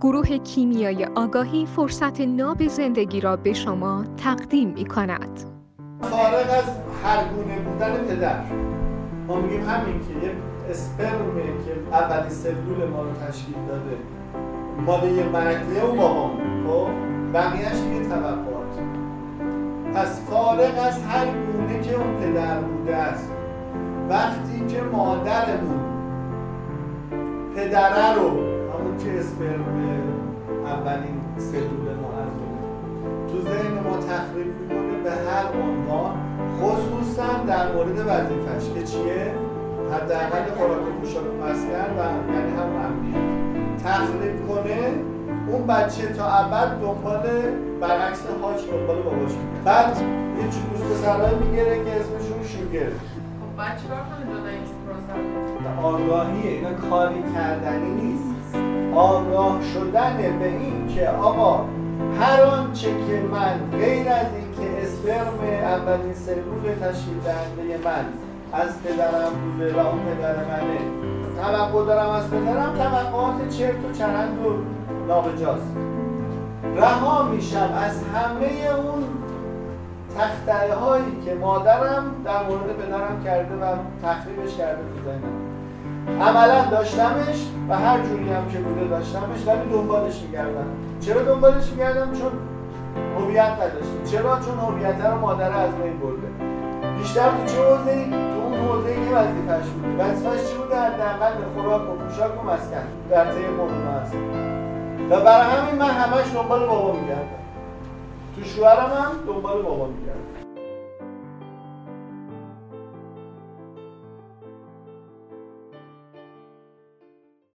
گروه کیمیای آگاهی فرصت ناب زندگی را به شما تقدیم می کند. فارغ از هر گونه بودن پدر. ما میگیم همین که یه اسپرمه که اولین سلول ما رو تشکیل داده مال یه مردیه و بابام خب؟ بقیهش دیگه توقعات. پس فارغ از هر گونه که اون پدر بوده است وقتی که مادرمون پدره رو اولین سلول ما تو ذهن ما تخریب می‌کنه به هر عنوان خصوصا در مورد وظیفش که چیه؟ حداقل خوراک و پوشاک مسکن و یعنی هم امنیت. تخریب کنه اون بچه تا ابد دنبال برعکس هاش دنبال باباش. بعد یه چون دوست پسرهایی می‌گیره که اسمشون شوگر. خب بعد چیکار کنه جدا آگاهی اینا کاری کردنی نیست. آگاه شدن به این که آقا هر آنچه که من غیر از اینکه اسپرم اولین سلول تشکیل دهنده من از پدرم بوده و اون پدر منه توقع دارم از پدرم توقعات چرت و چرند و نابجاست. رها میشم از همه اون تختره هایی که مادرم در مورد پدرم کرده و تخریبش کرده تو عملا داشتمش و هر جوری هم که بوده داشتمش ولی دنبالش میگردم. چرا دنبالش میگردم؟ چون هویت نداشتیم. چرا؟ چون هویت رو مادر از بین برده. بیشتر تو چه حوزه تو اون حوزه یه وظیفش بوده. وظیفش چی بوده حداقل به خوراک و پوشاک و مسکن. در طی قانون هست و برای همین من همش دنبال بابا میگردم. تو شوهرم هم دنبال بابا میگردم.